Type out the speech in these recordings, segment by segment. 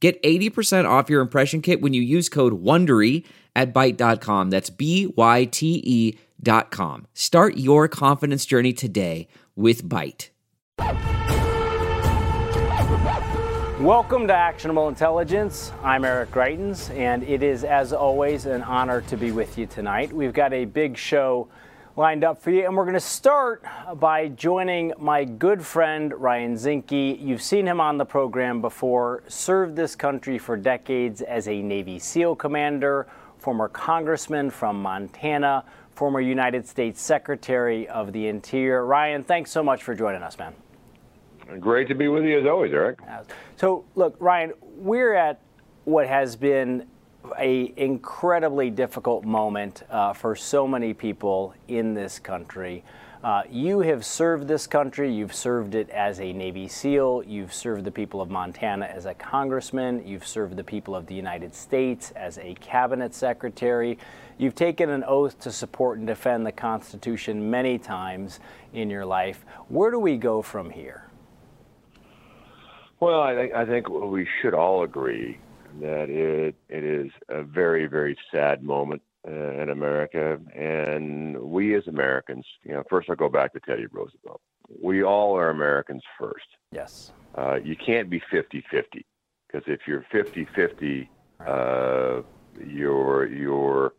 Get 80% off your impression kit when you use code WONDERY at Byte.com. That's B-Y-T-E dot com. Start your confidence journey today with Byte. Welcome to Actionable Intelligence. I'm Eric Greitens, and it is, as always, an honor to be with you tonight. We've got a big show lined up for you. And we're going to start by joining my good friend Ryan Zinke. You've seen him on the program before, served this country for decades as a Navy SEAL commander, former congressman from Montana, former United States Secretary of the Interior. Ryan, thanks so much for joining us, man. Great to be with you as always, Eric. So, look, Ryan, we're at what has been a incredibly difficult moment uh, for so many people in this country. Uh, you have served this country. You've served it as a Navy SEAL. You've served the people of Montana as a congressman. You've served the people of the United States as a cabinet secretary. You've taken an oath to support and defend the Constitution many times in your life. Where do we go from here? Well, I I think we should all agree that it it is a very very sad moment uh, in America, and we as Americans, you know, first I'll go back to Teddy Roosevelt. We all are Americans first. Yes. Uh, you can't be 50-50 because if you're 50-50, uh, you're you're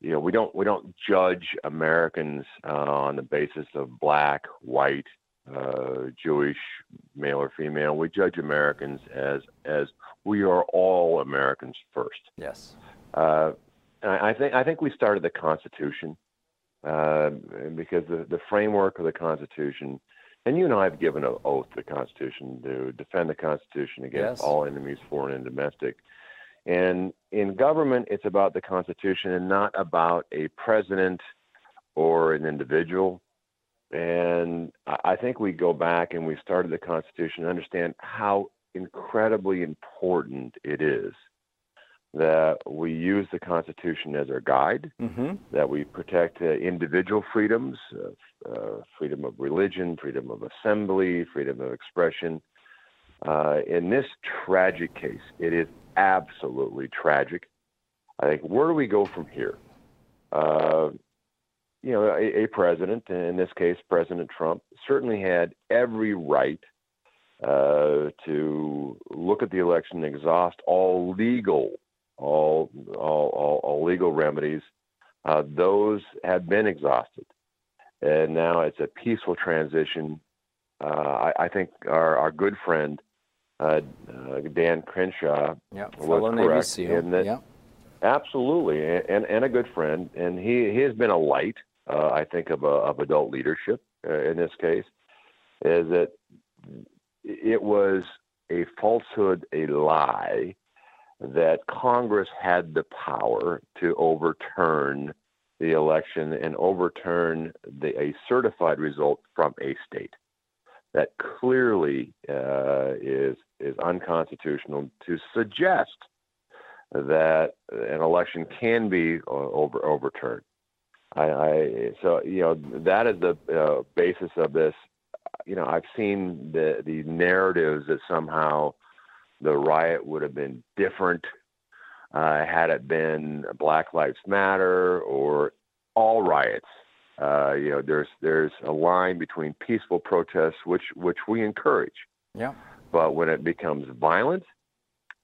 you know we don't we don't judge Americans uh, on the basis of black, white, uh, Jewish, male or female. We judge Americans as as we are all Americans first. Yes. Uh, I, I think I think we started the Constitution uh, because the the framework of the Constitution, and you and I have given an oath to the Constitution to defend the Constitution against Yes. all enemies, foreign and domestic. And in government, it's about the Constitution and not about a president or an individual. And I I think we go back and we started the Constitution to understand how incredibly important it is that we use the Constitution as our guide, Mm-hmm. that we protect uh, individual freedoms, uh, uh, freedom of religion, freedom of assembly, freedom of expression. Uh, in this tragic case, it is absolutely tragic. I think where do we go from here? Uh, you know, a, a president, in this case, President Trump, certainly had every right uh, to look at the election exhaust all legal, all all, all, all legal remedies. Uh, those have been exhausted, and now it's a peaceful transition. Uh, I, I think our, our good friend uh, uh, Dan Crenshaw Yeah. was correct in that yeah. Absolutely, and and a good friend, and he he has been a light, uh, I think, of a, of adult leadership uh, in this case, is that it was a falsehood, a lie, that Congress had the power to overturn the election and overturn the, a certified result from a state. That clearly uh, is is unconstitutional to suggest that an election can be uh, over overturned. I, I so you know that is the uh, basis of this. You know, I've seen the the narratives that somehow the riot would have been different uh, had it been Black Lives Matter or all riots. Uh, you know, there's there's a line between peaceful protests, which which we encourage, Yeah. but when it becomes violent,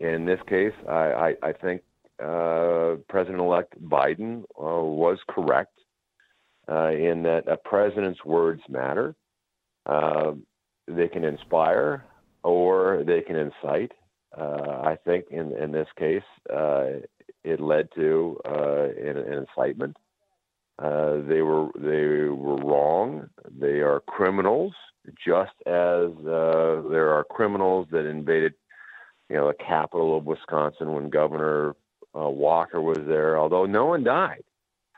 in this case, I, I, I think uh, President-elect Biden uh, was correct uh, in that a president's words matter. Uh, they can inspire or they can incite. Uh, I think in in this case, uh, it led to uh, an, an incitement. Uh, they were they were wrong. They are criminals, just as uh, there are criminals that invaded you know, the Capitol of Wisconsin when Governor uh, Walker was there, although no one died.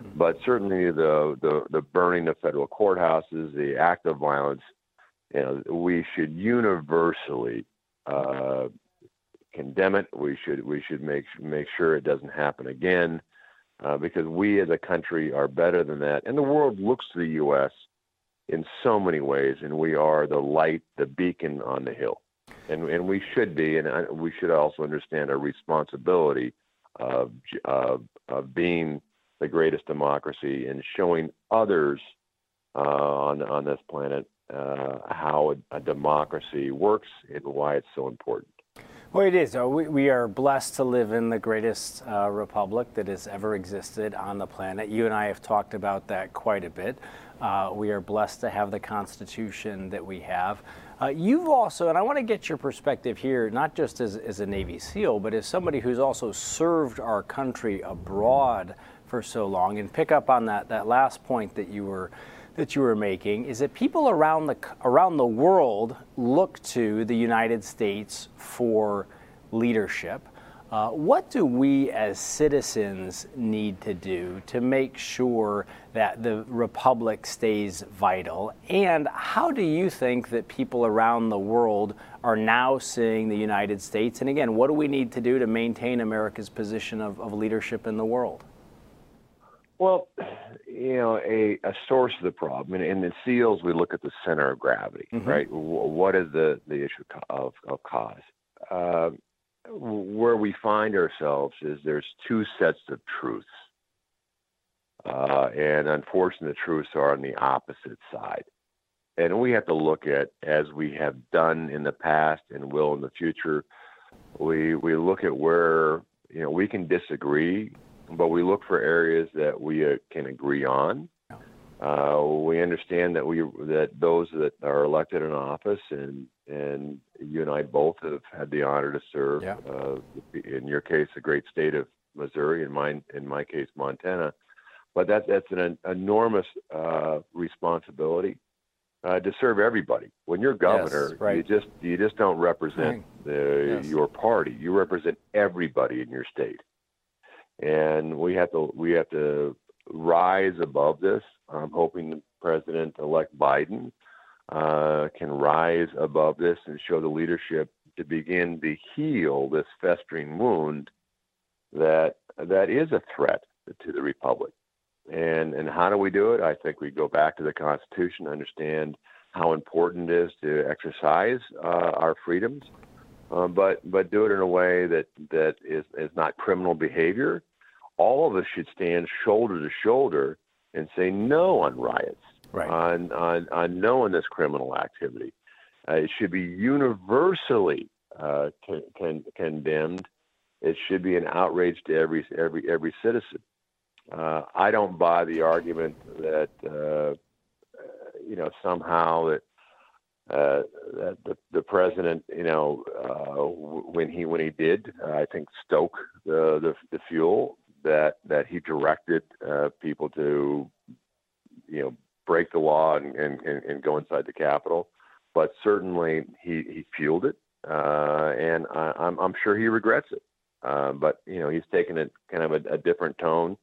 Mm-hmm. But certainly the, the, the burning of federal courthouses, the act of violence, you know, we should universally uh, condemn it. We should we should make make sure it doesn't happen again, uh, because we as a country are better than that, and the world looks to the U.S. in so many ways, and we are the light, the beacon on the hill, and and we should be, and we should also understand our responsibility of of, of being the greatest democracy and showing others uh, on on this planet uh, how a, a, democracy works and why it's so important. Well, it is. Uh, we, we are blessed to live in the greatest uh, republic that has ever existed on the planet. You and I have talked about that quite a bit. Uh, we are blessed to have the Constitution that we have. Uh, you've also, and I want to get your perspective here, not just as, as a Navy SEAL, but as somebody who's also served our country abroad for so long, and pick up on that, that last point that you were that you were making is that people around the around the world look to the United States for leadership. Uh, what do we as citizens need to do to make sure that the republic stays vital? And how do you think that people around the world are now seeing the United States? And again, what do we need to do to maintain America's position of, of leadership in the world? Well, you know, a, a source of the problem, and in the SEALs, we look at the center of gravity, mm-hmm. right? What is the, the issue of, of cause? Uh, where we find ourselves is there's two sets of truths. Uh, and unfortunately, the truths are on the opposite side. And we have to look at, as we have done in the past and will in the future, we, we look at where, you know, we can disagree but we look for areas that we uh, can agree on. Uh, we understand that we that those that are elected in office, and and you and I both have had the honor to serve. Yeah. Uh, in your case, the great state of Missouri, in mine, in my case, Montana. But that that's an enormous uh, responsibility uh, to serve everybody. When you're governor, yes, right. you just you just don't represent the, yes. your party. You represent everybody in your state and we have to we have to rise above this. I'm hoping President-elect Biden uh, can rise above this and show the leadership to begin to heal this festering wound that that is a threat to the republic. And and how do we do it? I think we go back to the Constitution, understand how important it is to exercise uh, our freedoms, um, but but do it in a way that that is is not criminal behavior. All of us should stand shoulder to shoulder and say no on riots, right. on, on on no on this criminal activity. Uh, it should be universally uh, con- con- condemned. It should be an outrage to every every every citizen. Uh, I don't buy the argument that uh, you know somehow that uh, the, the president, you know, uh, when he when he did, uh, I think stoke the, the the fuel that that he directed uh, people to, you know, break the law and, and, and go inside the Capitol. But certainly he, he fueled it, uh, and I, I'm I'm sure he regrets it. Uh, but you know, he's taken a kind of a, a different tone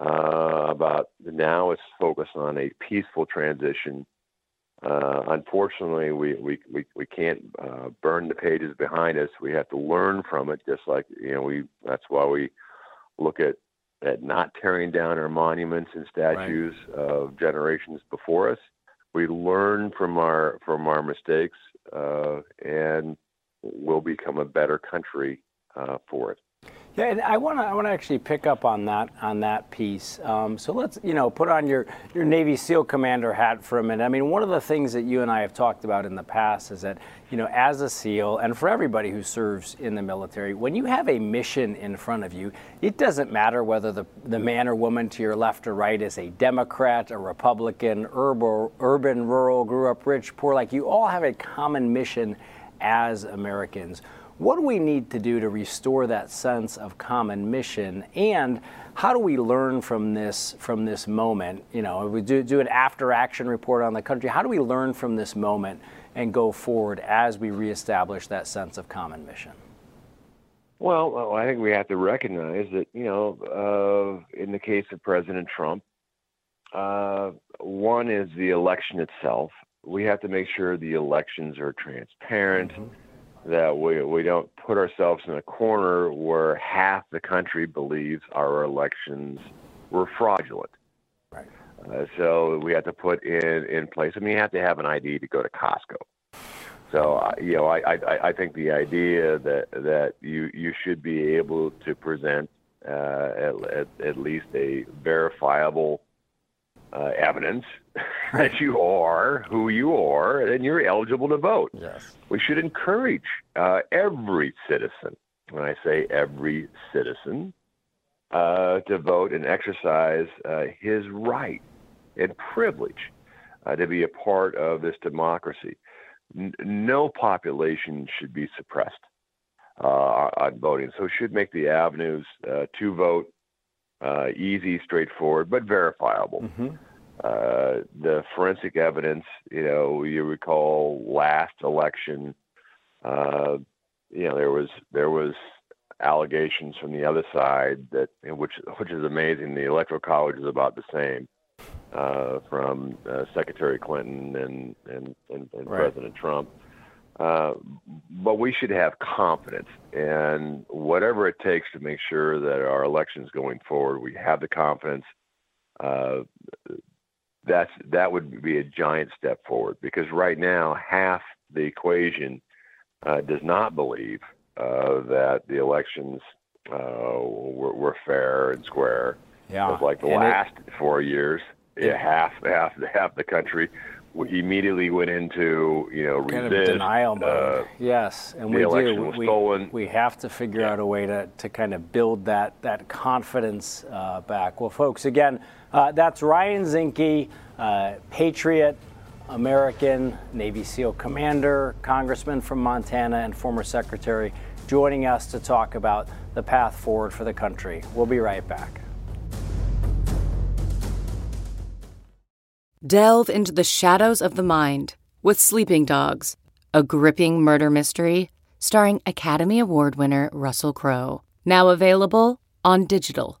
about now. It's focused on a peaceful transition uh, unfortunately, we, we, we, we can't uh, burn the pages behind us. We have to learn from it, just like, you know, we, that's why we look at, at not tearing down our monuments and statues right. of generations before us. We learn from our, from our mistakes uh, and we'll become a better country uh, for it. Yeah, and I want to I want to actually pick up on that on that piece. Um, so let's you know put on your your Navy SEAL commander hat for a minute. I mean, one of the things that you and I have talked about in the past is that you know as a SEAL and for everybody who serves in the military, when you have a mission in front of you, it doesn't matter whether the the man or woman to your left or right is a Democrat, a Republican, urban, urban, rural, grew up rich, poor. Like you all have a common mission as Americans. What do we need to do to restore that sense of common mission? And how do we learn from this from this moment? You know, we do, do an after action report on the country. How do we learn from this moment and go forward as we reestablish that sense of common mission? Well, I think we have to recognize that, you know, uh, in the case of President Trump, uh, one is the election itself. We have to make sure the elections are transparent, mm-hmm. That we, we don't put ourselves in a corner where half the country believes our elections were fraudulent. Right. Uh, so we have to put in, in place, I mean, you have to have an ID to go to Costco. So you know, I, I, I think the idea that that you you should be able to present uh, at, at, at least a verifiable uh, evidence that you are who you are and you're eligible to vote. Yes. We should encourage uh, every citizen, when I say every citizen, uh, to vote and exercise uh, his right and privilege uh, to be a part of this democracy n- no population should be suppressed uh, on voting. So, it should make the avenues uh, to vote uh, easy, straightforward, but verifiable. Mm-hmm. Uh, the forensic evidence, you know, you recall last election, uh, you know, there was there was allegations from the other side that, which which is amazing. The electoral college is about the same uh, from uh, Secretary Clinton and and, and, and right. President Trump. Uh, but we should have confidence, and whatever it takes to make sure that our elections going forward, we have the confidence. Uh, that's that would be a giant step forward because right now half the equation uh, does not believe uh, that the elections were, were, fair and square. Yeah, like the and last it, four years yeah, half half half the country immediately went into you know kind resist, of denial mode. Uh, yes, and we do. We, we have to figure yeah. out a way to, to kind of build that that confidence uh, back. Well, folks, again, uh, that's Ryan Zinke, uh, Patriot. American Navy SEAL commander, congressman from Montana, and former secretary, joining us to talk about the path forward for the country. We'll be right back. Delve into the shadows of the mind with Sleeping Dogs, a gripping murder mystery starring Academy Award winner Russell Crowe. Now available on digital.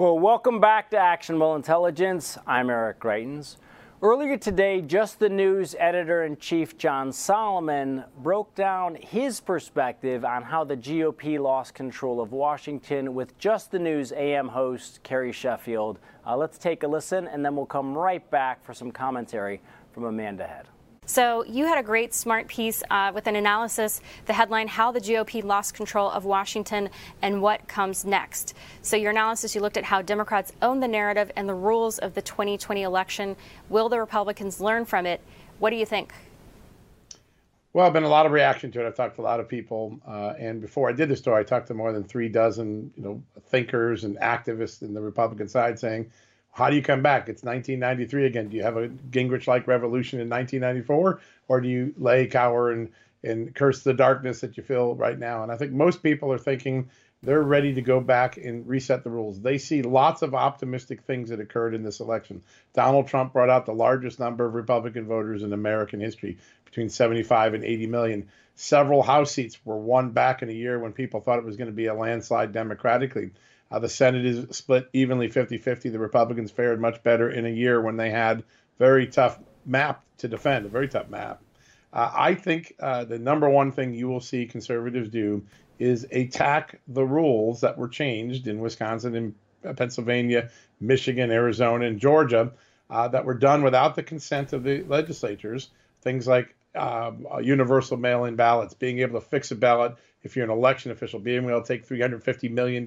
Well, welcome back to Actionable Intelligence. I'm Eric Greitens. Earlier today, Just the News editor in chief John Solomon broke down his perspective on how the GOP lost control of Washington with Just the News AM host Carrie Sheffield. Uh, let's take a listen and then we'll come right back for some commentary from Amanda Head. So you had a great smart piece uh, with an analysis, the headline, How the GOP Lost Control of Washington and What Comes Next. So your analysis, you looked at how Democrats own the narrative and the rules of the 2020 election. Will the Republicans learn from it? What do you think? Well, I've been a lot of reaction to it. I've talked to a lot of people, uh, and before I did the story, I talked to more than three dozen, you know, thinkers and activists in the Republican side, saying how do you come back? It's 1993 again. Do you have a Gingrich-like revolution in 1994, or do you lay cower and and curse the darkness that you feel right now? And I think most people are thinking they're ready to go back and reset the rules. They see lots of optimistic things that occurred in this election. Donald Trump brought out the largest number of Republican voters in American history, between 75 and 80 million. Several House seats were won back in a year when people thought it was going to be a landslide democratically. Uh, the Senate is split evenly 50 50. The Republicans fared much better in a year when they had very tough map to defend, a very tough map. Uh, I think uh, the number one thing you will see conservatives do is attack the rules that were changed in Wisconsin and uh, Pennsylvania, Michigan, Arizona, and Georgia uh, that were done without the consent of the legislatures. Things like um, universal mail in ballots, being able to fix a ballot if you're an election official, being able to take $350 million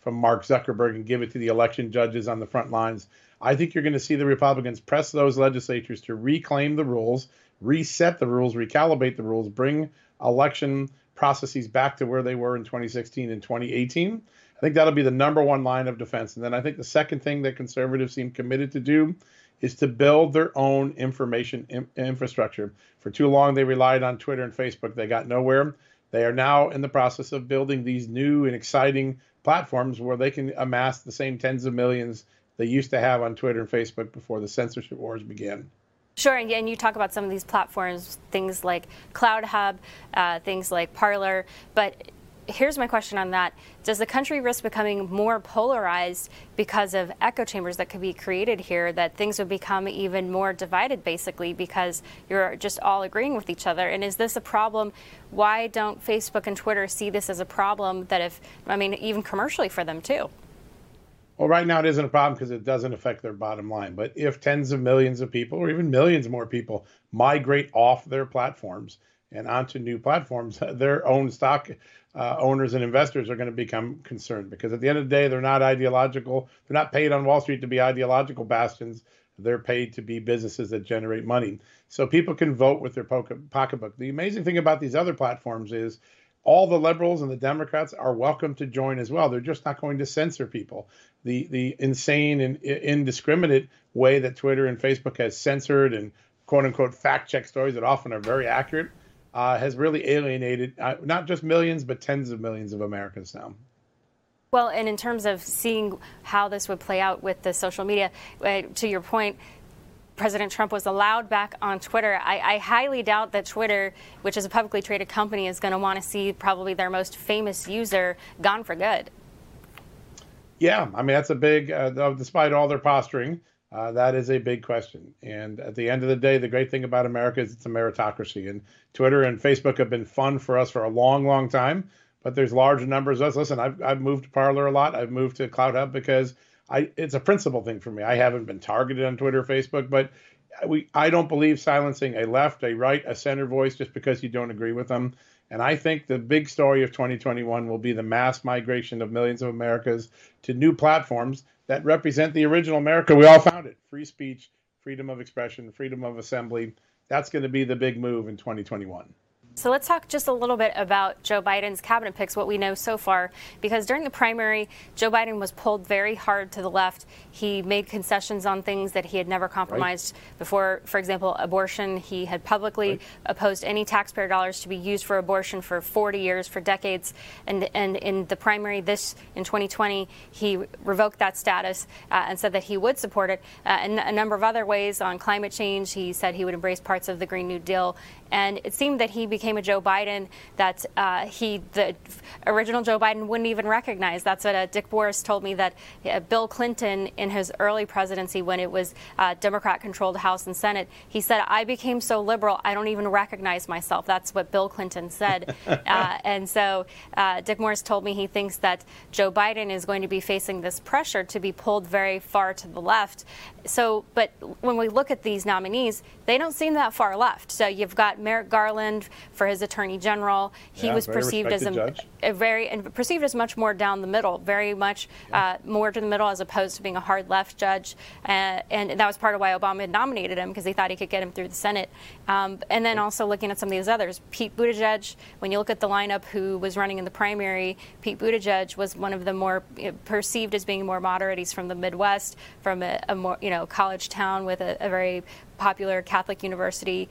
from Mark Zuckerberg and give it to the election judges on the front lines. I think you're going to see the Republicans press those legislatures to reclaim the rules, reset the rules, recalibrate the rules, bring election processes back to where they were in 2016 and 2018. I think that'll be the number one line of defense. And then I think the second thing that conservatives seem committed to do is to build their own information in- infrastructure. For too long, they relied on Twitter and Facebook. They got nowhere. They are now in the process of building these new and exciting platforms where they can amass the same tens of millions they used to have on Twitter and Facebook before the censorship wars began. Sure, and you talk about some of these platforms, things like CloutHub, uh, things like Parler, but here's my question on that. Does the country risk becoming more polarized because of echo chambers that could be created here, that things would become even more divided basically because you're just all agreeing with each other? And is this a problem? Why don't Facebook and Twitter see this as a problem that if, I mean, even commercially for them too? Well, right now it isn't a problem because it doesn't affect their bottom line. But if tens of millions of people, or even millions more people, migrate off their platforms and onto new platforms, their own stock uh, owners and investors are going to become concerned because at the end of the day, they're not ideological. They're not paid on Wall Street to be ideological bastions. They're paid to be businesses that generate money. So people can vote with their pocketbook. The amazing thing about these other platforms is all the liberals and the Democrats are welcome to join as well. They're just not going to censor people. The the insane and indiscriminate way that Twitter and Facebook has censored and quote unquote fact check stories that often are very accurate uh, has really alienated uh, not just millions but tens of millions of Americans now. Well, and in terms of seeing how this would play out with the social media, uh, to your point, President Trump was allowed back on Twitter. I, I, highly doubt that Twitter, which is a publicly traded company, is going to want to see probably their most famous user gone for good. Yeah, I mean, that's a big, uh, despite all their posturing, uh, that is a big question. And at the end of the day, the great thing about America is it's a meritocracy. And Twitter and Facebook have been fun for us for a long, long time. But there's large numbers of us. Listen, I've, I've moved to Parler a lot. I've moved to CloutHub because I it's a principle thing for me. I haven't been targeted on Twitter, Facebook, but we I don't believe silencing a left, a right, a center voice just because you don't agree with them. And I think the big story of 2021 will be the mass migration of millions of Americans to new platforms that represent the original America we all founded free speech, freedom of expression, freedom of assembly. That's going to be the big move in 2021. So let's talk just a little bit about Joe Biden's cabinet picks, what we know so far. Because during the primary, Joe Biden was pulled very hard to the left. He made concessions on things that he had never compromised right. before. For example, abortion. He had publicly right. opposed any taxpayer dollars to be used for abortion for 40 years, for decades. And, and in the primary this in 2020, he revoked that status uh, and said that he would support it. Uh, in a number of other ways on climate change, he said he would embrace parts of the Green New Deal. And it seemed that he became a Joe Biden that uh, he, the original Joe Biden, wouldn't even recognize. That's what uh, Dick Morris told me that uh, Bill Clinton, in his early presidency, when it was uh, Democrat controlled House and Senate, he said, I became so liberal, I don't even recognize myself. That's what Bill Clinton said. Uh, and so uh, Dick Morris told me he thinks that Joe Biden is going to be facing this pressure to be pulled very far to the left. So, but when we look at these nominees, they don't seem that far left. So you've got Merrick Garland for his attorney general. He yeah, was perceived as a, a, very and perceived as much more down the middle, very much yeah. uh, more to the middle as opposed to being a hard left judge. Uh, and that was part of why Obama had nominated him because he thought he could get him through the Senate. Um, and then also looking at some of these others, Pete Buttigieg. When you look at the lineup, who was running in the primary, Pete Buttigieg was one of the more you know, perceived as being more moderate. He's from the Midwest, from a, a more you know college town with a, a very popular Catholic university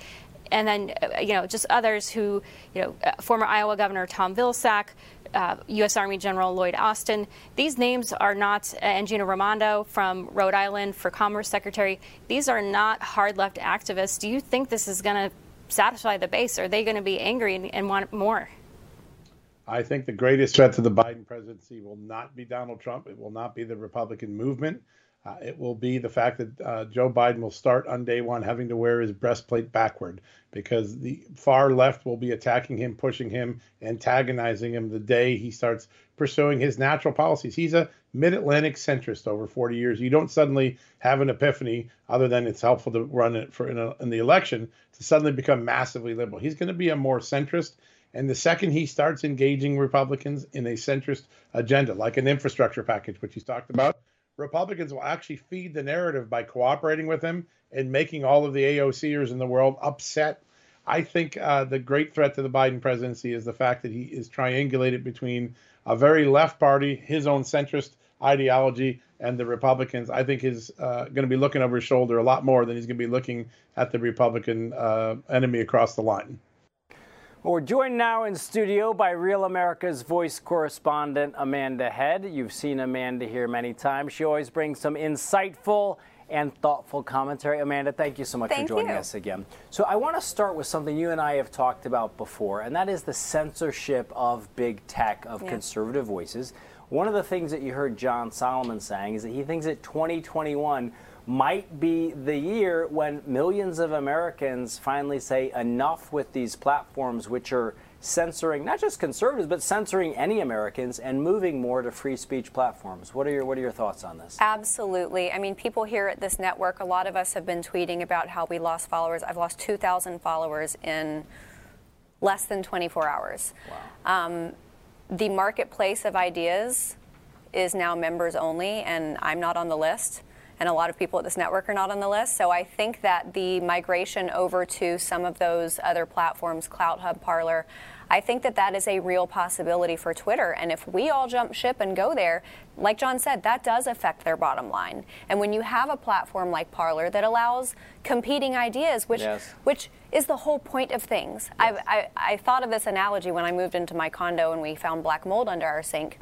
and then uh, you know just others who you know uh, former Iowa Governor Tom Vilsack, uh, U.S. Army General Lloyd Austin. These names are not uh, and Gina Raimondo from Rhode Island for Commerce Secretary. These are not hard left activists. Do you think this is going to satisfy the base? Are they going to be angry and, and want more? I think the greatest threat to the Biden presidency will not be Donald Trump. It will not be the Republican movement. Uh, it will be the fact that uh, Joe Biden will start on day one having to wear his breastplate backward because the far left will be attacking him, pushing him, antagonizing him the day he starts pursuing his natural policies. He's a mid Atlantic centrist over 40 years. You don't suddenly have an epiphany, other than it's helpful to run it for in, a, in the election, to suddenly become massively liberal. He's going to be a more centrist. And the second he starts engaging Republicans in a centrist agenda, like an infrastructure package, which he's talked about, Republicans will actually feed the narrative by cooperating with him and making all of the AOCers in the world upset I think uh, the great threat to the Biden presidency is the fact that he is triangulated between a very left party, his own centrist ideology, and the Republicans. I think is uh, going to be looking over his shoulder a lot more than he's going to be looking at the Republican uh, enemy across the line. Well, we're joined now in studio by Real America's Voice correspondent Amanda Head. You've seen Amanda here many times. She always brings some insightful and thoughtful commentary. Amanda, thank you so much thank for joining you. us again. So, I want to start with something you and I have talked about before, and that is the censorship of big tech, of yeah. conservative voices. One of the things that you heard John Solomon saying is that he thinks that 2021 might be the year when millions of Americans finally say enough with these platforms, which are censoring not just conservatives but censoring any Americans and moving more to free speech platforms. What are your what are your thoughts on this? Absolutely. I mean, people here at this network, a lot of us have been tweeting about how we lost followers. I've lost 2,000 followers in less than 24 hours. Wow. Um, the marketplace of ideas is now members only, and I'm not on the list and a lot of people at this network are not on the list. So I think that the migration over to some of those other platforms, CloutHub, Parler, I think that that is a real possibility for Twitter. And if we all jump ship and go there, like John said, that does affect their bottom line. And when you have a platform like Parler that allows competing ideas, which yes. which is the whole point of things. Yes. I, I thought of this analogy when I moved into my condo and we found black mold under our sink.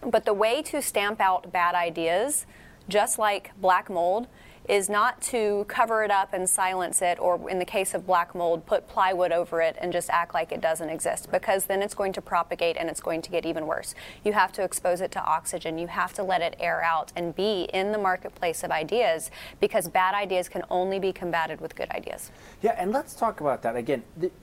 But the way to stamp out bad ideas just like black mold, is not to cover it up and silence it, or in the case of black mold, put plywood over it and just act like it doesn't exist, because then it's going to propagate and it's going to get even worse. You have to expose it to oxygen. You have to let it air out and be in the marketplace of ideas, because bad ideas can only be combated with good ideas. Yeah, and let's talk about that again.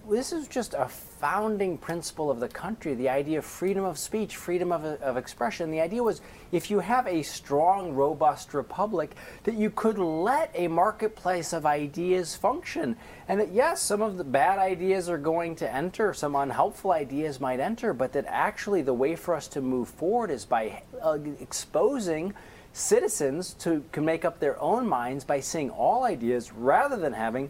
This is just a founding principle of the country the idea of freedom of speech, freedom of, of expression. The idea was if you have a strong, robust republic, that you could let a marketplace of ideas function. And that, yes, some of the bad ideas are going to enter, some unhelpful ideas might enter, but that actually the way for us to move forward is by uh, exposing citizens to can make up their own minds by seeing all ideas rather than having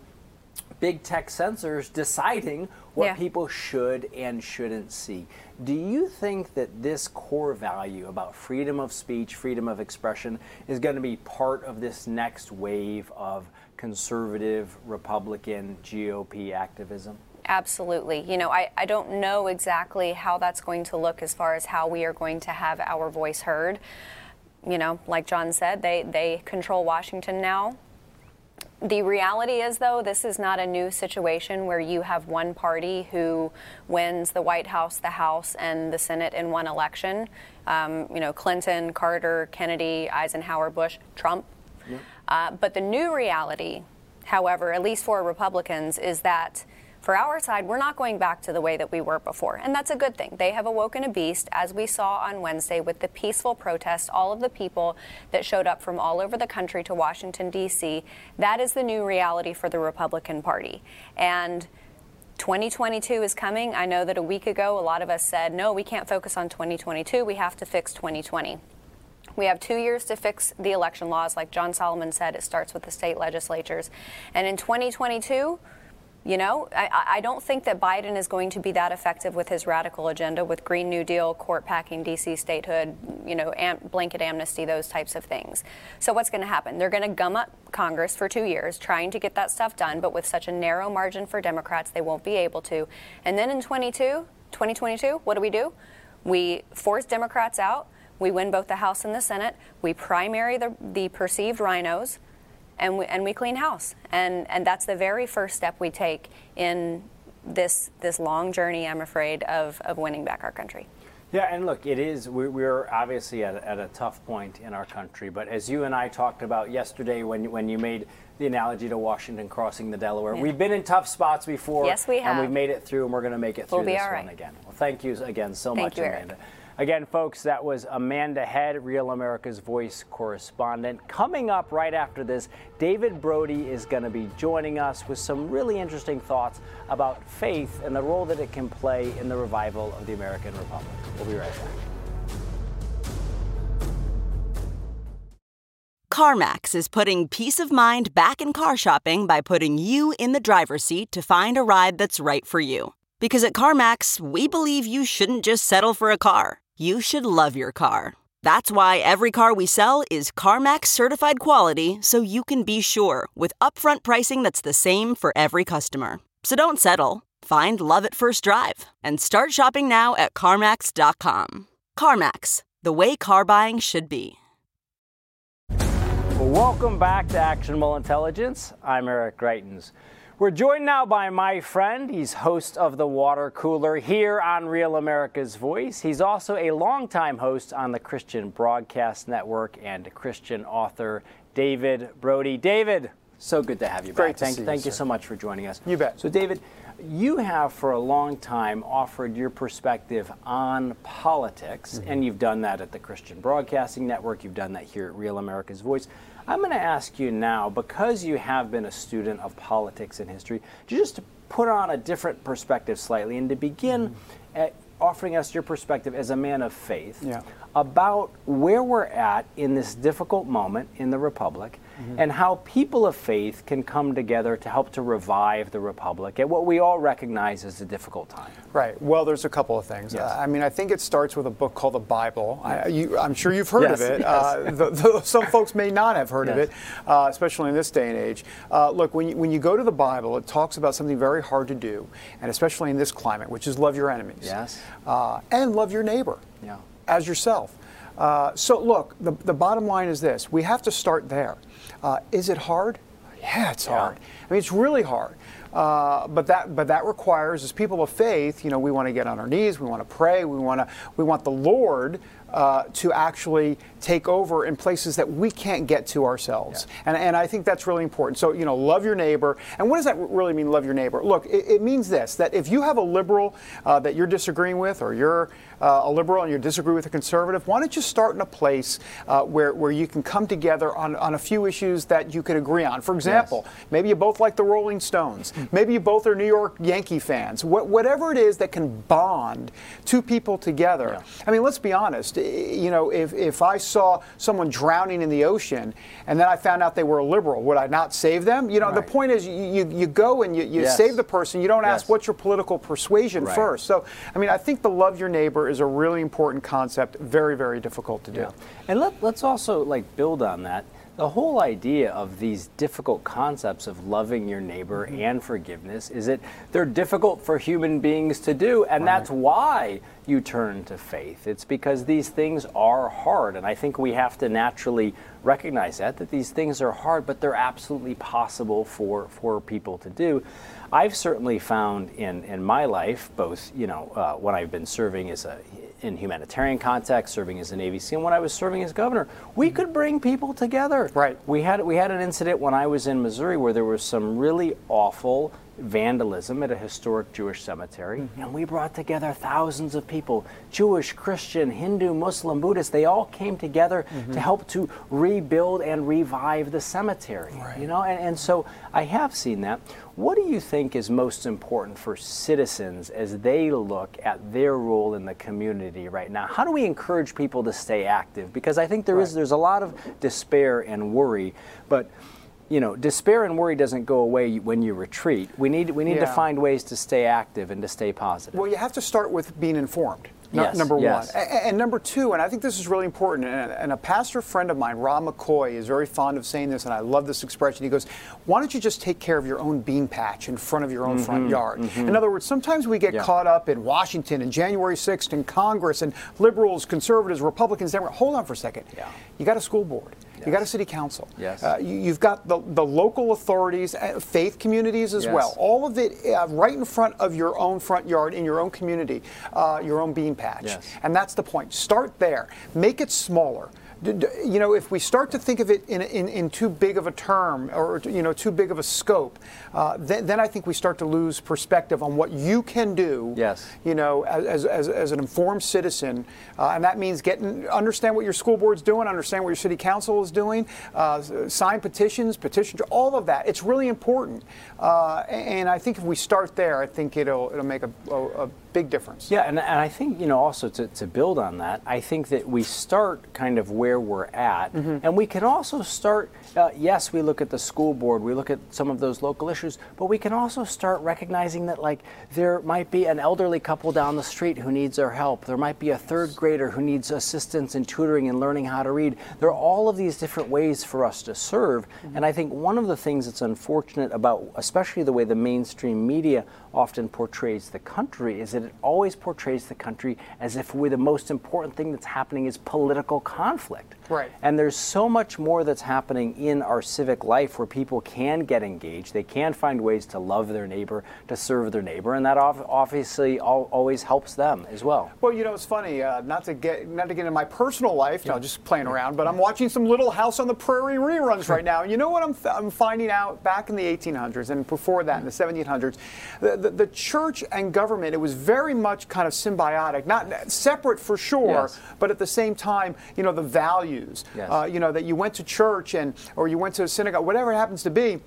big tech censors deciding what yeah. people should and shouldn't see. Do you think that this core value about freedom of speech, freedom of expression, is going to be part of this next wave of conservative, Republican, GOP activism? Absolutely. You know, I, I don't know exactly how that's going to look as far as how we are going to have our voice heard. You know, like John said, they, they control Washington now. The reality is, though, this is not a new situation where you have one party who wins the White House, the House, and the Senate in one election. Um, you know, Clinton, Carter, Kennedy, Eisenhower, Bush, Trump. Yeah. Uh, but the new reality, however, at least for Republicans, is that for our side, we're not going back to the way that we were before, and that's a good thing. They have awoken a beast, as we saw on Wednesday with the peaceful protest, all of the people that showed up from all over the country to Washington, D.C. That is the new reality for the Republican Party. And 2022 is coming. I know that a week ago, a lot of us said, no, we can't focus on 2022. We have to fix 2020. We have two years to fix the election laws. Like John Solomon said, it starts with the state legislatures. And in 2022, you know, I, I, don't think that Biden is going to be that effective with his radical agenda, with Green New Deal, court packing, D.C. statehood, you know, am, blanket amnesty, those types of things. So what's going to happen? They're going to gum up Congress for two years, trying to get that stuff done, but with such a narrow margin for Democrats, they won't be able to. And then in 22, 2022, what do we do? We force Democrats out. We win both the House and the Senate. We primary the, the perceived RINOs and we, and we clean house. And, and that's the very first step we take in this, this long journey, I'm afraid, of, of winning back our country. Yeah, and look, it is, we're obviously at, at a tough point in our country. But as you and I talked about yesterday when, when you made the analogy to Washington crossing the Delaware, yeah. we've been in tough spots before. Yes, we have. And we've made it through, and we're going to make it through we'll this right. one again. Well, thank you again so thank much, you, Amanda. Eric. Again, folks, that was Amanda Head, Real America's Voice correspondent. Coming up right after this, David Brody is going to be joining us with some really interesting thoughts about faith and the role that it can play in the revival of the American Republic. We'll be right back. CarMax is putting peace of mind back in car shopping by putting you in the driver's seat to find a ride that's right for you. Because at CarMax, we believe you shouldn't just settle for a car, you should love your car. That's why every car we sell is CarMax certified quality so you can be sure with upfront pricing that's the same for every customer. So don't settle. Find love at first drive and start shopping now at CarMax.com. CarMax, the way car buying should be. Welcome back to Actionable Intelligence. I'm Eric Greitens. We're joined now by my friend. He's host of The Water Cooler here on Real America's Voice. He's also a longtime host on the Christian Broadcast Network and Christian author David Brody. David, so good to have you Great back. thank you, thank you sir. so much for joining us. You bet. So, David, you have for a long time offered your perspective on politics, Mm-hmm. and you've done that at the Christian Broadcasting Network. You've done that here at Real America's Voice. I'm going to ask you now, because you have been a student of politics and history, just to put on a different perspective slightly, and to begin Mm-hmm. at offering us your perspective as a man of faith Yeah. about where we're at in this difficult moment in the Republic Mm-hmm. and how people of faith can come together to help to revive the Republic at what we all recognize as a difficult time. Right. Well, there's a couple of things. Yes. Uh, I mean, I think it starts with a book called the Bible. I, you, I'm sure you've heard Yes, of it. Uh, the, the, some folks may not have heard of it, uh, especially in this day and age. Uh, look, when you, when you go to the Bible, it talks about something very hard to do, and especially in this climate, which is love your enemies. Yes. Uh, and love your neighbor. Yeah. As yourself. Uh, so, look, the, the bottom line is this we have to start there. Uh, is it hard? Yeah, it's Yeah. hard. I mean, it's really hard. Uh, but that but that requires, as people of faith, you know, we want to get on our knees, we want to pray, we want to we want the Lord uh, to actually take over in places that we can't get to ourselves. And, and I think that's really important. So, you know, love your neighbor. And what does that really mean, love your neighbor? Look, it, it means this that if you have a liberal uh, that you're disagreeing with, or you're uh, a liberal and you disagree with a conservative, why don't you start in a place uh, where, where you can come together on, on a few issues that you can agree on? For example, maybe you both like the Rolling Stones. Maybe you both are New York Yankee fans. Wh- whatever it is that can bond two people together. I mean, let's be honest. You know, if, if I saw someone drowning in the ocean and then I found out they were a liberal, would I not save them? You know, the point is you, you, you go and you, you Yes. save the person. You don't ask Yes. what's your political persuasion Right. first. So, I mean, I think the love your neighbor is a really important concept, very, very difficult to do. And let, let's also like build on that. The whole idea of these difficult concepts of loving your neighbor Mm-hmm. and forgiveness is that they're difficult for human beings to do, and that's why you turn to faith. It's because these things are hard, and I think we have to naturally recognize that that these things are hard, but they're absolutely possible for for people to do. I've certainly found in in my life, both you know uh, when I've been serving as a in humanitarian context, serving as a Navy SEAL, and when I was serving as governor, we could bring people together. Right. We had we had an incident when I was in Missouri where there was some really awful vandalism at a historic Jewish cemetery, mm-hmm. and we brought together thousands of people Jewish, Christian, Hindu, Muslim, Buddhist. They all came together to mm-hmm. help to rebuild and revive the cemetery. You know, and, and so I have seen that. What do you think is most important for citizens as they look at their role in the community right now? How do we encourage people to stay active? Because I think there is there's a lot of despair and worry, but you know, despair and worry doesn't go away when you retreat. We need we need to find ways to stay active and to stay positive. Well, you have to start with being informed. Yes, number yes. one. A- And, number two, and I think this is really important, and, and a pastor friend of mine, Rob McCoy, is very fond of saying this, and I love this expression. He goes, Why don't you just take care of your own bean patch in front of your own front yard? In other words, sometimes we get Mm-hmm. Yeah. caught up in Washington and January 6th and Congress and liberals, conservatives, Republicans, Democrats. Hold on for a second. Yeah. You got a school board. You got a city council. Yes. Uh, you, you've got the, the local authorities, uh, faith communities as Yes. well. All of it uh, right in front of your own front yard, in your own community, uh, your own bean patch. Yes. And that's the point. Start there. Make it smaller. You know, if we start to think of it in, in, in too big of a term or you know too big of a scope, uh, then, then I think we start to lose perspective on what you can do. Yes. You know, as, as, as an informed citizen, uh, and that means getting understand what your school board's doing, understand what your city council is doing, uh, sign petitions, petition, all of that. It's really important, uh, and I think if we start there, I think it'll it'll make a, a, a Big difference. Yeah, and, and I think, you know, also to, to build on that, I think that we start kind of where we're at, mm-hmm. and we can also start, uh, yes, we look at the school board, we look at some of those local issues, but we can also start recognizing that, like, there might be an elderly couple down the street who needs our help. There might be a third grader who needs assistance in tutoring and learning how to read. There are all of these different ways for us to serve, mm-hmm. and I think one of the things that's unfortunate about, especially the way the mainstream media often portrays the country, is that it always portrays the country as if we the most important thing that's happening is political conflict. Right. And there's so much more that's happening in our civic life where people can get engaged. They can find ways to love their neighbor, to serve their neighbor, and that obviously always helps them as well. Well, you know, it's funny. Uh, not to get not to get into my personal life, yeah. no, just playing around. But I'm watching some Little House on the Prairie reruns right now. You know what I'm, I'm finding out back in the 1800s and before that in the 1700s, the, the, the church and government it was very much kind of symbiotic, not separate for sure, yes. but at the same time, you know, the values, yes. uh, you know, that you went to church and or you went to a synagogue, whatever it happens to be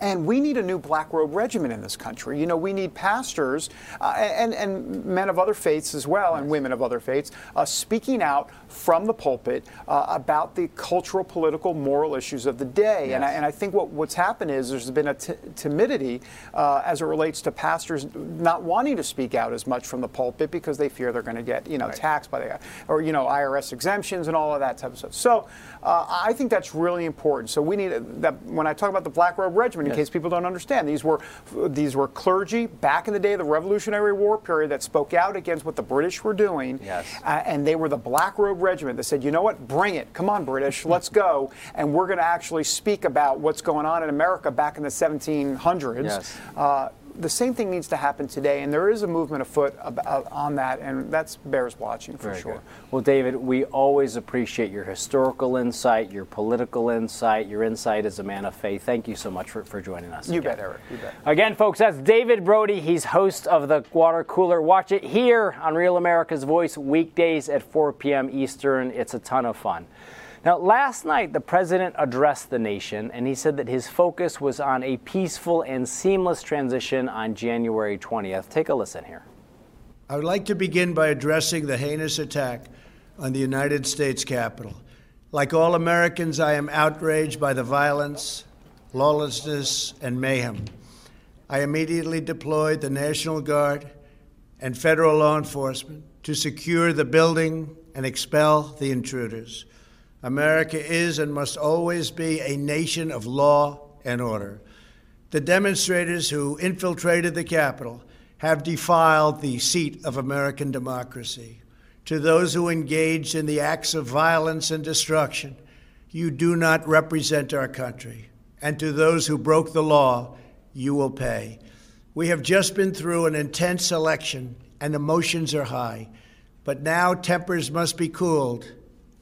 and we need a new black robe regiment in this country. You know, we need pastors uh, and, and men of other faiths as well, and women of other faiths, uh, speaking out from the pulpit uh, about the cultural, political, moral issues of the day. Yes. And, I, and I think what, what's happened is there's been a t- timidity uh, as it relates to pastors not wanting to speak out as much from the pulpit because they fear they're going to get, you know, right. taxed by the, or, you know, IRS exemptions and all of that type of stuff. So uh, I think that's really important. So we need that when I talk about the Black Robe Regiment, yes. in case people don't understand, these were these were clergy back in the day of the Revolutionary War period that spoke out against what the British were doing. Yes. Uh, and they were the Black Robe Regiment that said, you know what, bring it, come on, British, let's go, and we're going to actually speak about what's going on in America back in the 1700s. Yes. Uh, the same thing needs to happen today, and there is a movement afoot about, uh, on that, and that's bears watching for Very sure. Good. Well, David, we always appreciate your historical insight, your political insight, your insight as a man of faith. Thank you so much for, for joining us. You again. bet, Eric. You bet. Again, folks, that's David Brody. He's host of the Water Cooler. Watch it here on Real America's Voice weekdays at 4 p.m. Eastern. It's a ton of fun. Now, last night, the president addressed the nation, and he said that his focus was on a peaceful and seamless transition on January 20th. Take a listen here. I would like to begin by addressing the heinous attack on the United States Capitol. Like all Americans, I am outraged by the violence, lawlessness, and mayhem. I immediately deployed the National Guard and federal law enforcement to secure the building and expel the intruders. America is and must always be a nation of law and order. The demonstrators who infiltrated the Capitol have defiled the seat of American democracy. To those who engaged in the acts of violence and destruction, you do not represent our country. And to those who broke the law, you will pay. We have just been through an intense election and emotions are high, but now tempers must be cooled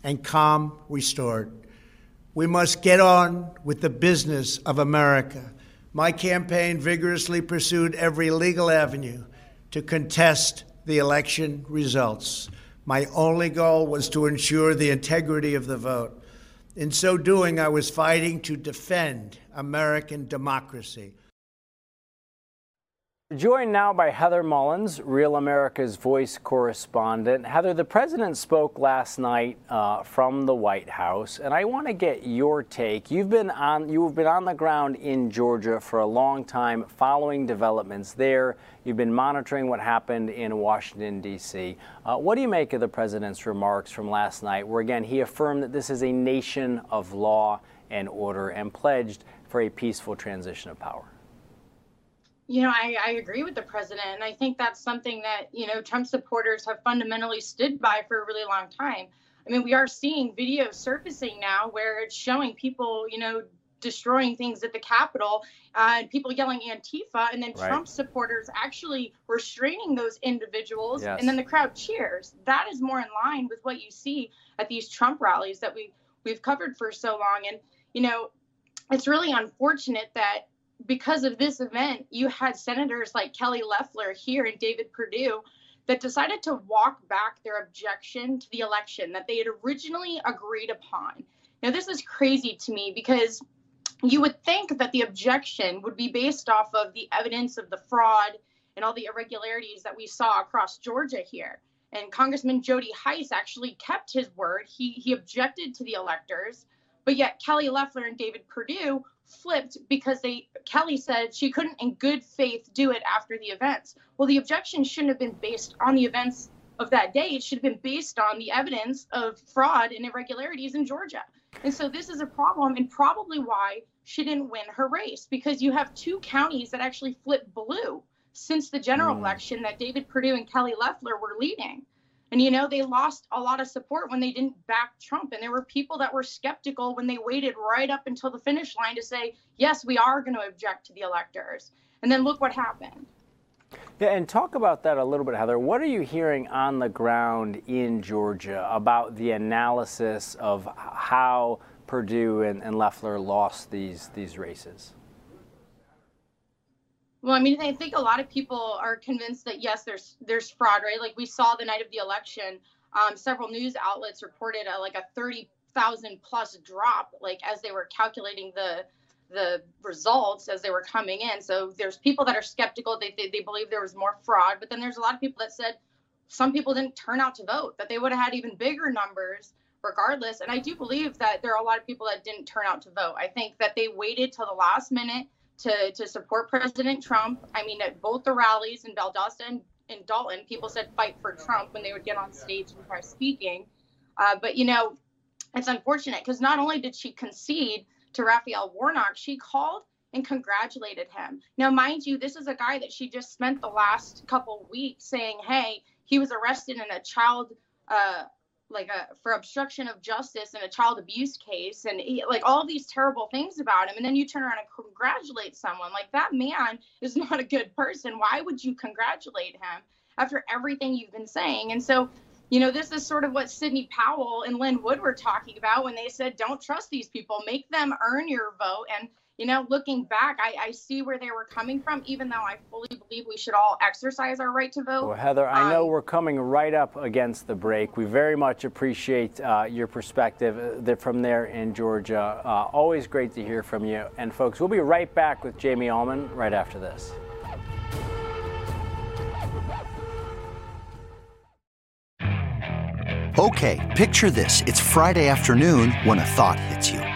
and calm restored. We must get on with the business of America. My campaign vigorously pursued every legal avenue to contest the election results. My only goal was to ensure the integrity of the vote. In so doing, I was fighting to defend American democracy. Joined now by Heather Mullins, Real America's Voice correspondent. Heather, the president spoke last night uh, from the White House, and I want to get your take. You've been on you've been on the ground in Georgia for a long time, following developments there. You've been monitoring what happened in Washington D.C. Uh, what do you make of the president's remarks from last night, where again he affirmed that this is a nation of law and order and pledged for a peaceful transition of power? You know, I, I agree with the president. And I think that's something that, you know, Trump supporters have fundamentally stood by for a really long time. I mean, we are seeing video surfacing now where it's showing people, you know, destroying things at the Capitol uh, and people yelling Antifa, and then right. Trump supporters actually restraining those individuals, yes. and then the crowd cheers. That is more in line with what you see at these Trump rallies that we we've covered for so long. And you know, it's really unfortunate that because of this event, you had senators like Kelly Loeffler here and David Perdue that decided to walk back their objection to the election that they had originally agreed upon. Now, this is crazy to me because you would think that the objection would be based off of the evidence of the fraud and all the irregularities that we saw across Georgia here. And Congressman Jody Hice actually kept his word. He he objected to the electors, but yet Kelly Loeffler and David Perdue flipped because they Kelly said she couldn't in good faith do it after the events. Well, the objection shouldn't have been based on the events of that day. It should have been based on the evidence of fraud and irregularities in Georgia. And so this is a problem and probably why she didn't win her race because you have two counties that actually flipped blue since the general mm. election that David Perdue and Kelly Loeffler were leading. And you know, they lost a lot of support when they didn't back Trump. And there were people that were skeptical when they waited right up until the finish line to say, yes, we are going to object to the electors. And then look what happened. Yeah, and talk about that a little bit, Heather. What are you hearing on the ground in Georgia about the analysis of how Perdue and, and Loeffler lost these these races? Well, I mean, I think a lot of people are convinced that yes, there's there's fraud, right? Like we saw the night of the election, um, several news outlets reported a, like a thirty thousand plus drop, like as they were calculating the the results as they were coming in. So there's people that are skeptical. They, they, they believe there was more fraud, but then there's a lot of people that said some people didn't turn out to vote, that they would have had even bigger numbers regardless. And I do believe that there are a lot of people that didn't turn out to vote. I think that they waited till the last minute to, to support President Trump. I mean, at both the rallies in Valdosta and in Dalton, people said fight for Trump when they would get on stage and start speaking. Uh, but, you know, it's unfortunate because not only did she concede to Raphael Warnock, she called and congratulated him. Now, mind you, this is a guy that she just spent the last couple weeks saying, hey, he was arrested in a child uh, like a for obstruction of justice in a child abuse case and he, like all these terrible things about him and then you turn around and congratulate someone like that man is not a good person. Why would you congratulate him after everything you've been saying? And so you know this is sort of what sidney powell and Lin Wood were talking about when they said don't trust these people. Make them earn your vote. And you know, looking back, I, I see where they were coming from, even though I fully believe we should all exercise our right to vote. Well, Heather, I know um, we're coming right up against the break. We very much appreciate uh, your perspective uh, from there in Georgia. Uh, always great to hear from you. And, folks, we'll be right back with Jamie Allman right after this. Okay, picture this. It's Friday afternoon when a thought hits you.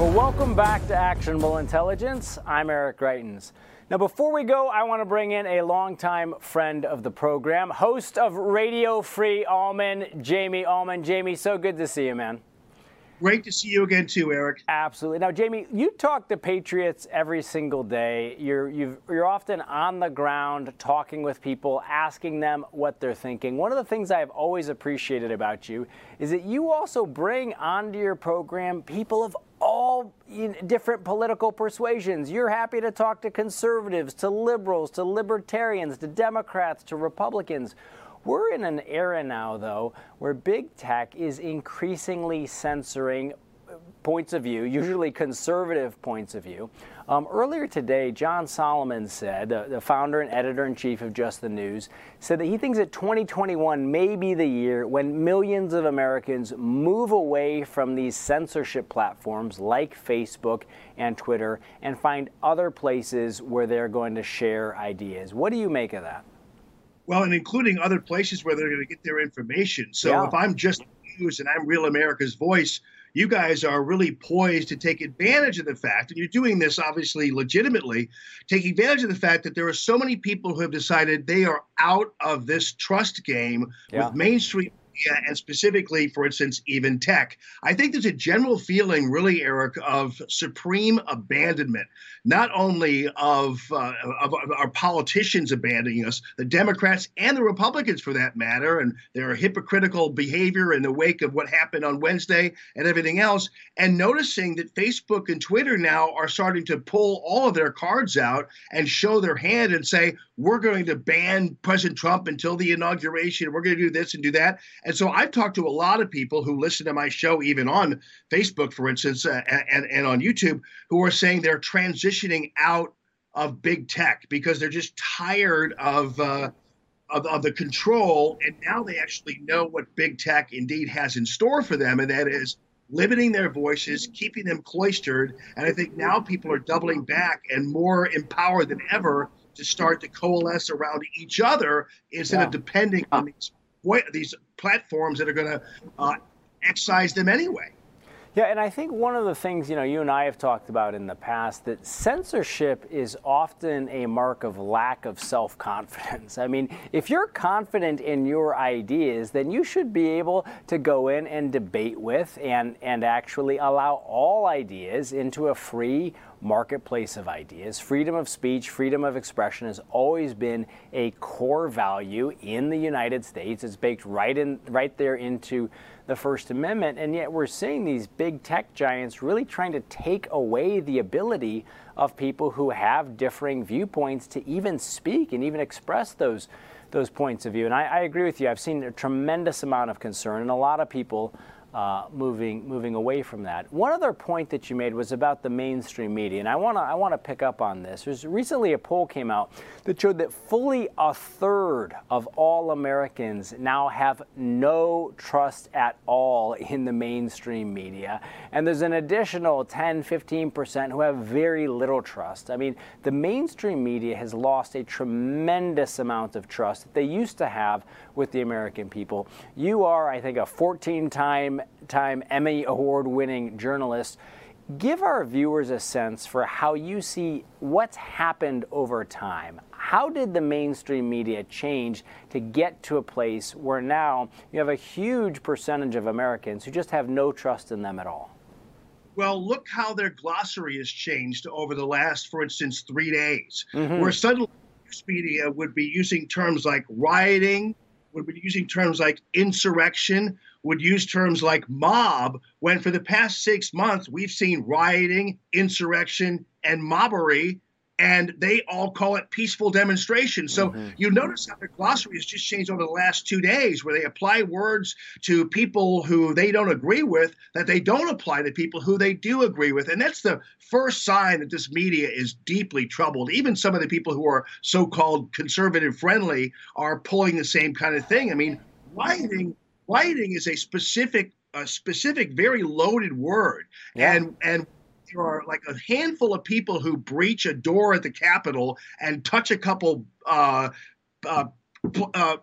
Well, welcome back to Actionable Intelligence. I'm Eric Greitens. Now, before we go, I want to bring in a longtime friend of the program, host of Radio Free Allman, Jamie Allman. Jamie, so good to see you, man. Great to see you again, too, Eric. Absolutely. Now, Jamie, you talk to Patriots every single day. You're you are often on the ground talking with people, asking them what they're thinking. One of the things I've always appreciated about you is that you also bring onto your program people of all different political persuasions. You're happy to talk to conservatives, to liberals, to libertarians, to Democrats, to Republicans. We're in an era now, though, where big tech is increasingly censoring points of view, usually conservative points of view. Um, earlier today, John Solomon said, the, the founder and editor in chief of Just the News, said that he thinks that 2021 may be the year when millions of Americans move away from these censorship platforms like Facebook and Twitter and find other places where they're going to share ideas. What do you make of that? Well, and including other places where they're going to get their information. So yeah. if I'm just news and I'm Real America's Voice, you guys are really poised to take advantage of the fact, and you're doing this obviously legitimately, take advantage of the fact that there are so many people who have decided they are out of this trust game yeah. with mainstream media and specifically, for instance, even tech. I think there's a general feeling, really, Eric, of supreme abandonment, not only of, uh, of, our politicians abandoning us, the Democrats and the Republicans for that matter, and their hypocritical behavior in the wake of what happened on Wednesday and everything else, and noticing that Facebook and Twitter now are starting to pull all of their cards out and show their hand and say, we're going to ban President Trump until the inauguration. We're going to do this and do that. And so I've talked to a lot of people who listen to my show, even on Facebook, for instance, uh, and, and on YouTube, who are saying they're transitioning out of big tech because they're just tired of. Uh, of, of, the control, and now they actually know what big tech indeed has in store for them, and that is limiting their voices, keeping them cloistered. And I think now people are doubling back and more empowered than ever to start to coalesce around each other instead yeah. of depending on these these platforms that are going to uh, excise them anyway. Yeah, and I think one of the things, you know, you and I have talked about in the past that censorship is often a mark of lack of self confidence. I mean, if you're confident in your ideas, then you should be able to go in and debate with and, and actually allow all ideas into a free marketplace of ideas. Freedom of speech, freedom of expression has always been a core value in the United States. It's baked right in right there into the First Amendment, and yet we're seeing these big tech giants really trying to take away the ability of people who have differing viewpoints to even speak and even express those those points of view. And I, I agree with you. I've seen a tremendous amount of concern, and a lot of people uh, moving moving away from that. One other point that you made was about the mainstream media, and I want to I want to pick up on this. There's recently a poll came out that showed that fully a third of all Americans now have no trust at all in the mainstream media, and there's an additional 10, 15 percent who have very little trust. I mean, the mainstream media has lost a tremendous amount of trust that they used to have with the American people. You are, I think, a 14 time, Emmy Award winning journalist. Give our viewers a sense for how you see what's happened over time. How did the mainstream media change to get to a place where now you have a huge percentage of Americans who just have no trust in them at all? Well, look how their glossary has changed over the last, for instance, three days, mm-hmm. where suddenly media would be using terms like rioting, would be using terms like insurrection, would use terms like mob, when for the past six months we've seen rioting, insurrection, and mobbery and they all call it peaceful demonstration. So mm-hmm. you notice how their glossary has just changed over the last two days, where they apply words to people who they don't agree with that they don't apply to people who they do agree with. And that's the first sign that this media is deeply troubled. Even some of the people who are so called conservative friendly are pulling the same kind of thing. I mean, rioting, rioting is a specific a specific, very loaded word. Yeah. And and there are like a handful of people who breach a door at the Capitol and touch a couple uh, uh, uh,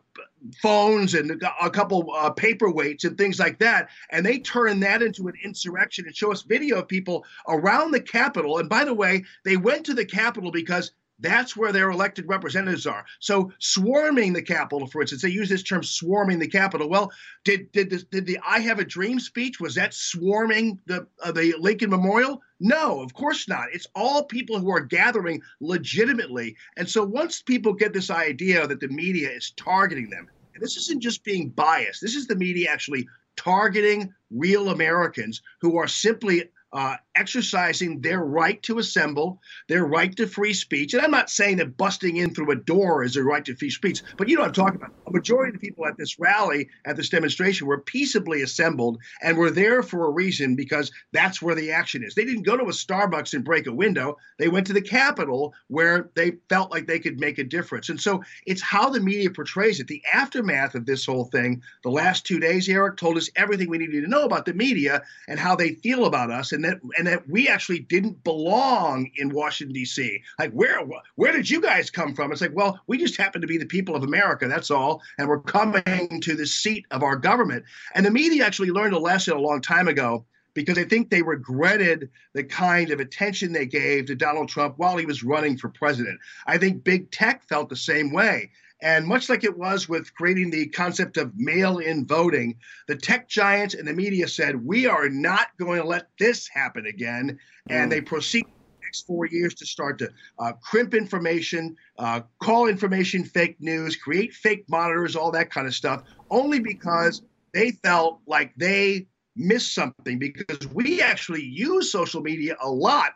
phones and a couple uh, paperweights and things like that, and they turn that into an insurrection and show us video of people around the Capitol. And by the way, they went to the Capitol because that's where their elected representatives are. So swarming the Capitol, for instance, they use this term "swarming the Capitol." Well, did did did the "I Have a Dream" speech was that swarming the uh, the Lincoln Memorial? No, of course not. It's all people who are gathering legitimately. And so once people get this idea that the media is targeting them, this isn't just being biased. This is the media actually targeting real Americans who are simply uh, exercising their right to assemble, their right to free speech. And I'm not saying that busting in through a door is a right to free speech, but you know what I'm talking about. A majority of the people at this rally, at this demonstration, were peaceably assembled and were there for a reason because that's where the action is. They didn't go to a Starbucks and break a window. They went to the Capitol where they felt like they could make a difference. And so it's how the media portrays it. The aftermath of this whole thing, the last two days, Eric told us everything we needed to know about the media and how they feel about us, and that and that we actually didn't belong in Washington D.C. Like where where did you guys come from? It's like well, we just happen to be the people of America. That's all, and we're coming to the seat of our government. And the media actually learned a lesson a long time ago because I think they regretted the kind of attention they gave to Donald Trump while he was running for president. I think big tech felt the same way. And much like it was with creating the concept of mail in voting, the tech giants and the media said, we are not going to let this happen again. And mm. they proceed next four years to start to uh, crimp information, uh, call information fake news, create fake monitors, all that kind of stuff, only because they felt like they missed something because we actually use social media a lot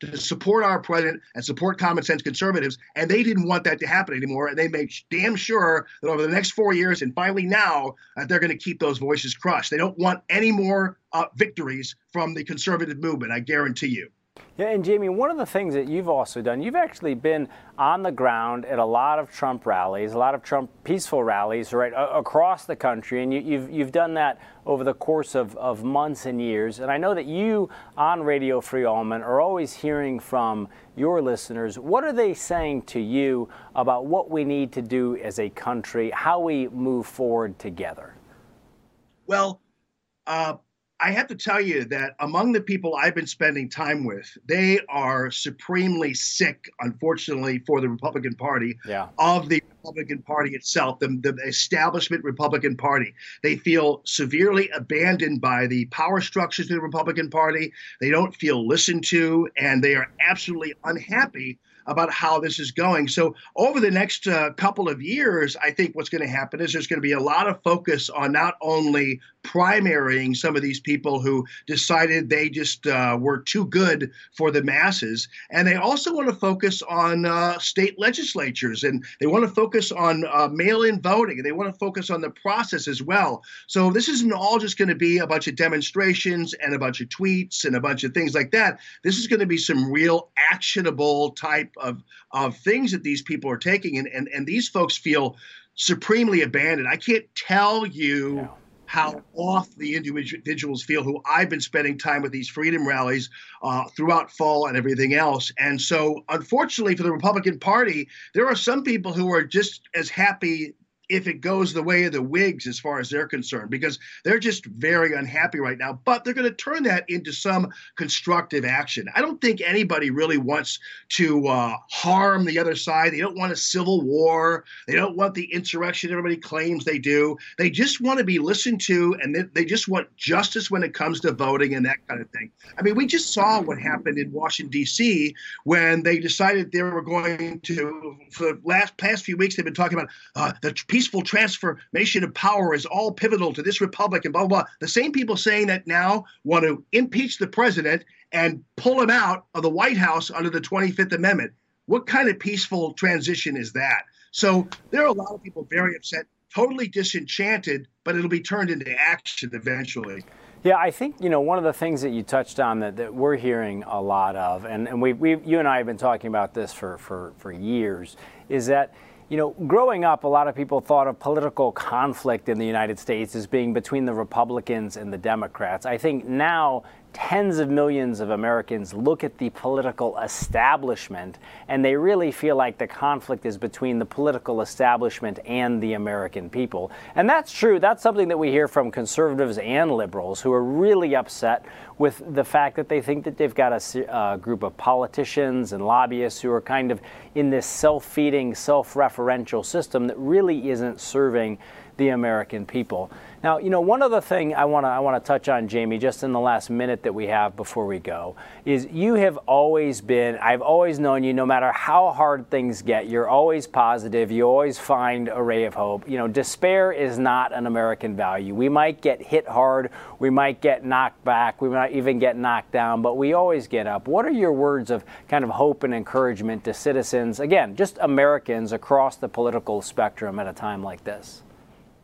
to support our president and support common sense conservatives, and they didn't want that to happen anymore. And they made damn sure that over the next four years, and finally now, uh, they're going to keep those voices crushed. They don't want any more uh, victories from the conservative movement. I guarantee you. Yeah, and Jamie, one of the things that you've also done, you've actually been on the ground at a lot of Trump rallies, a lot of Trump peaceful rallies, right, across the country, and you, have you've, you've done that over the course of, of months and years. And I know that you on Radio Free Allman are always hearing from your listeners. What are they saying to you about what we need to do as a country, how we move forward together? Well, uh, I have to tell you that among the people I've been spending time with, they are supremely sick, unfortunately, for the Republican Party, yeah. of the Republican Party itself, the, the establishment Republican Party. They feel severely abandoned by the power structures of the Republican Party. They don't feel listened to, and they are absolutely unhappy about how this is going. So, over the next uh, couple of years, I think what's going to happen is there's going to be a lot of focus on not only primarying some of these people who decided they just uh, were too good for the masses, and they also want to focus on uh, state legislatures and they want to focus on uh, mail in voting and they want to focus on the process as well. So, this isn't all just going to be a bunch of demonstrations and a bunch of tweets and a bunch of things like that. This is going to be some real actionable type of of things that these people are taking, and and, and these folks feel supremely abandoned. I can't tell you. Yeah how off the individuals feel who I've been spending time with these freedom rallies uh, throughout fall and everything else. And so, unfortunately, for the Republican Party, there are some people who are just as happy if it goes the way of the Whigs as far as they're concerned, because they're just very unhappy right now. But they're going to turn that into some constructive action. I don't think anybody really wants to uh, harm the other side. They don't want a civil war. They don't want the insurrection everybody claims they do. They just want to be listened to, and they, just want justice when it comes to voting and that kind of thing. I mean, we just saw what happened in Washington D.C. when they decided they were going to, for the last past few weeks, they've been talking about uh, the peaceful transformation of power is all pivotal to this republic and blah, blah, blah. The same people saying that now want to impeach the president and pull him out of the White House under the 25th Amendment. What kind of peaceful transition is that? So there are a lot of people very upset, totally disenchanted, but it'll be turned into action eventually. Yeah, I think you know one of the things that you touched on that, that we're hearing a lot of, and, and we, you and I have been talking about this for, for, for years, is that you know, growing up, a lot of people thought of political conflict in the United States as being between the Republicans and the Democrats. I think now tens of millions of Americans look at the political establishment and they really feel like the conflict is between the political establishment and the American people. And that's true. That's something that we hear from conservatives and liberals who are really upset with the fact that they think that they've got a uh, group of politicians and lobbyists who are kind of in this self feeding, self referential system that really isn't serving the American people. Now, you know, one other thing I want to I want to touch on, Jamie, just in the last minute that we have before we go, is you have always been. I've always known you. No matter how hard things get, you're always positive. You always find a ray of hope. You know, despair is not an American value. We might get hit hard. We might get knocked back. We might even get knocked down, but we always get up. What are your words of kind of hope and encouragement to citizens? Again, just Americans across the political spectrum at a time like this.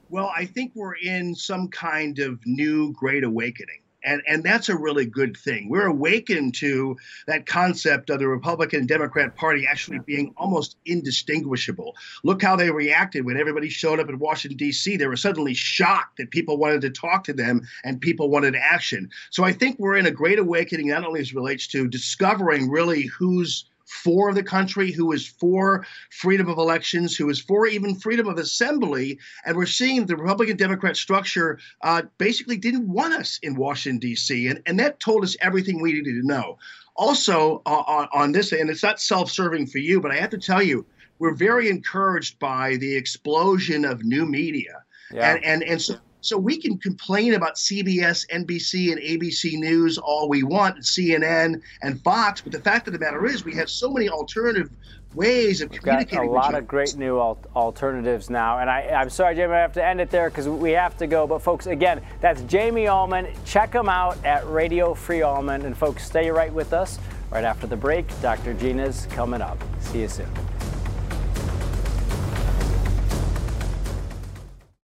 Well, I think we're in some kind of new great awakening. And, and that's a really good thing. We're awakened to that concept of the Republican and Democrat Party actually being almost indistinguishable. Look how they reacted when everybody showed up in Washington, D.C. They were suddenly shocked that people wanted to talk to them and people wanted action. So I think we're in a great awakening, not only as relates to discovering really who's for the country, who is for freedom of elections, who is for even freedom of assembly. And we're seeing the Republican Democrat structure uh, basically didn't want us in Washington, D.C., and, and that told us everything we needed to know. Also, uh, on, on this, and it's not self serving for you, but I have to tell you, we're very encouraged by the explosion of new media. Yeah. And, and, and so, so we can complain about CBS, NBC, and ABC News all we want, CNN and Fox, but the fact of the matter is we have so many alternative ways of We've communicating. Got a lot of great new al- alternatives now, and I, am sorry, Jamie, I have to end it there because we have to go. But folks, again, that's Jamie Allman. Check him out at Radio Free Allman, and folks, stay right with us. Right after the break, Dr. Gina's coming up. See you soon.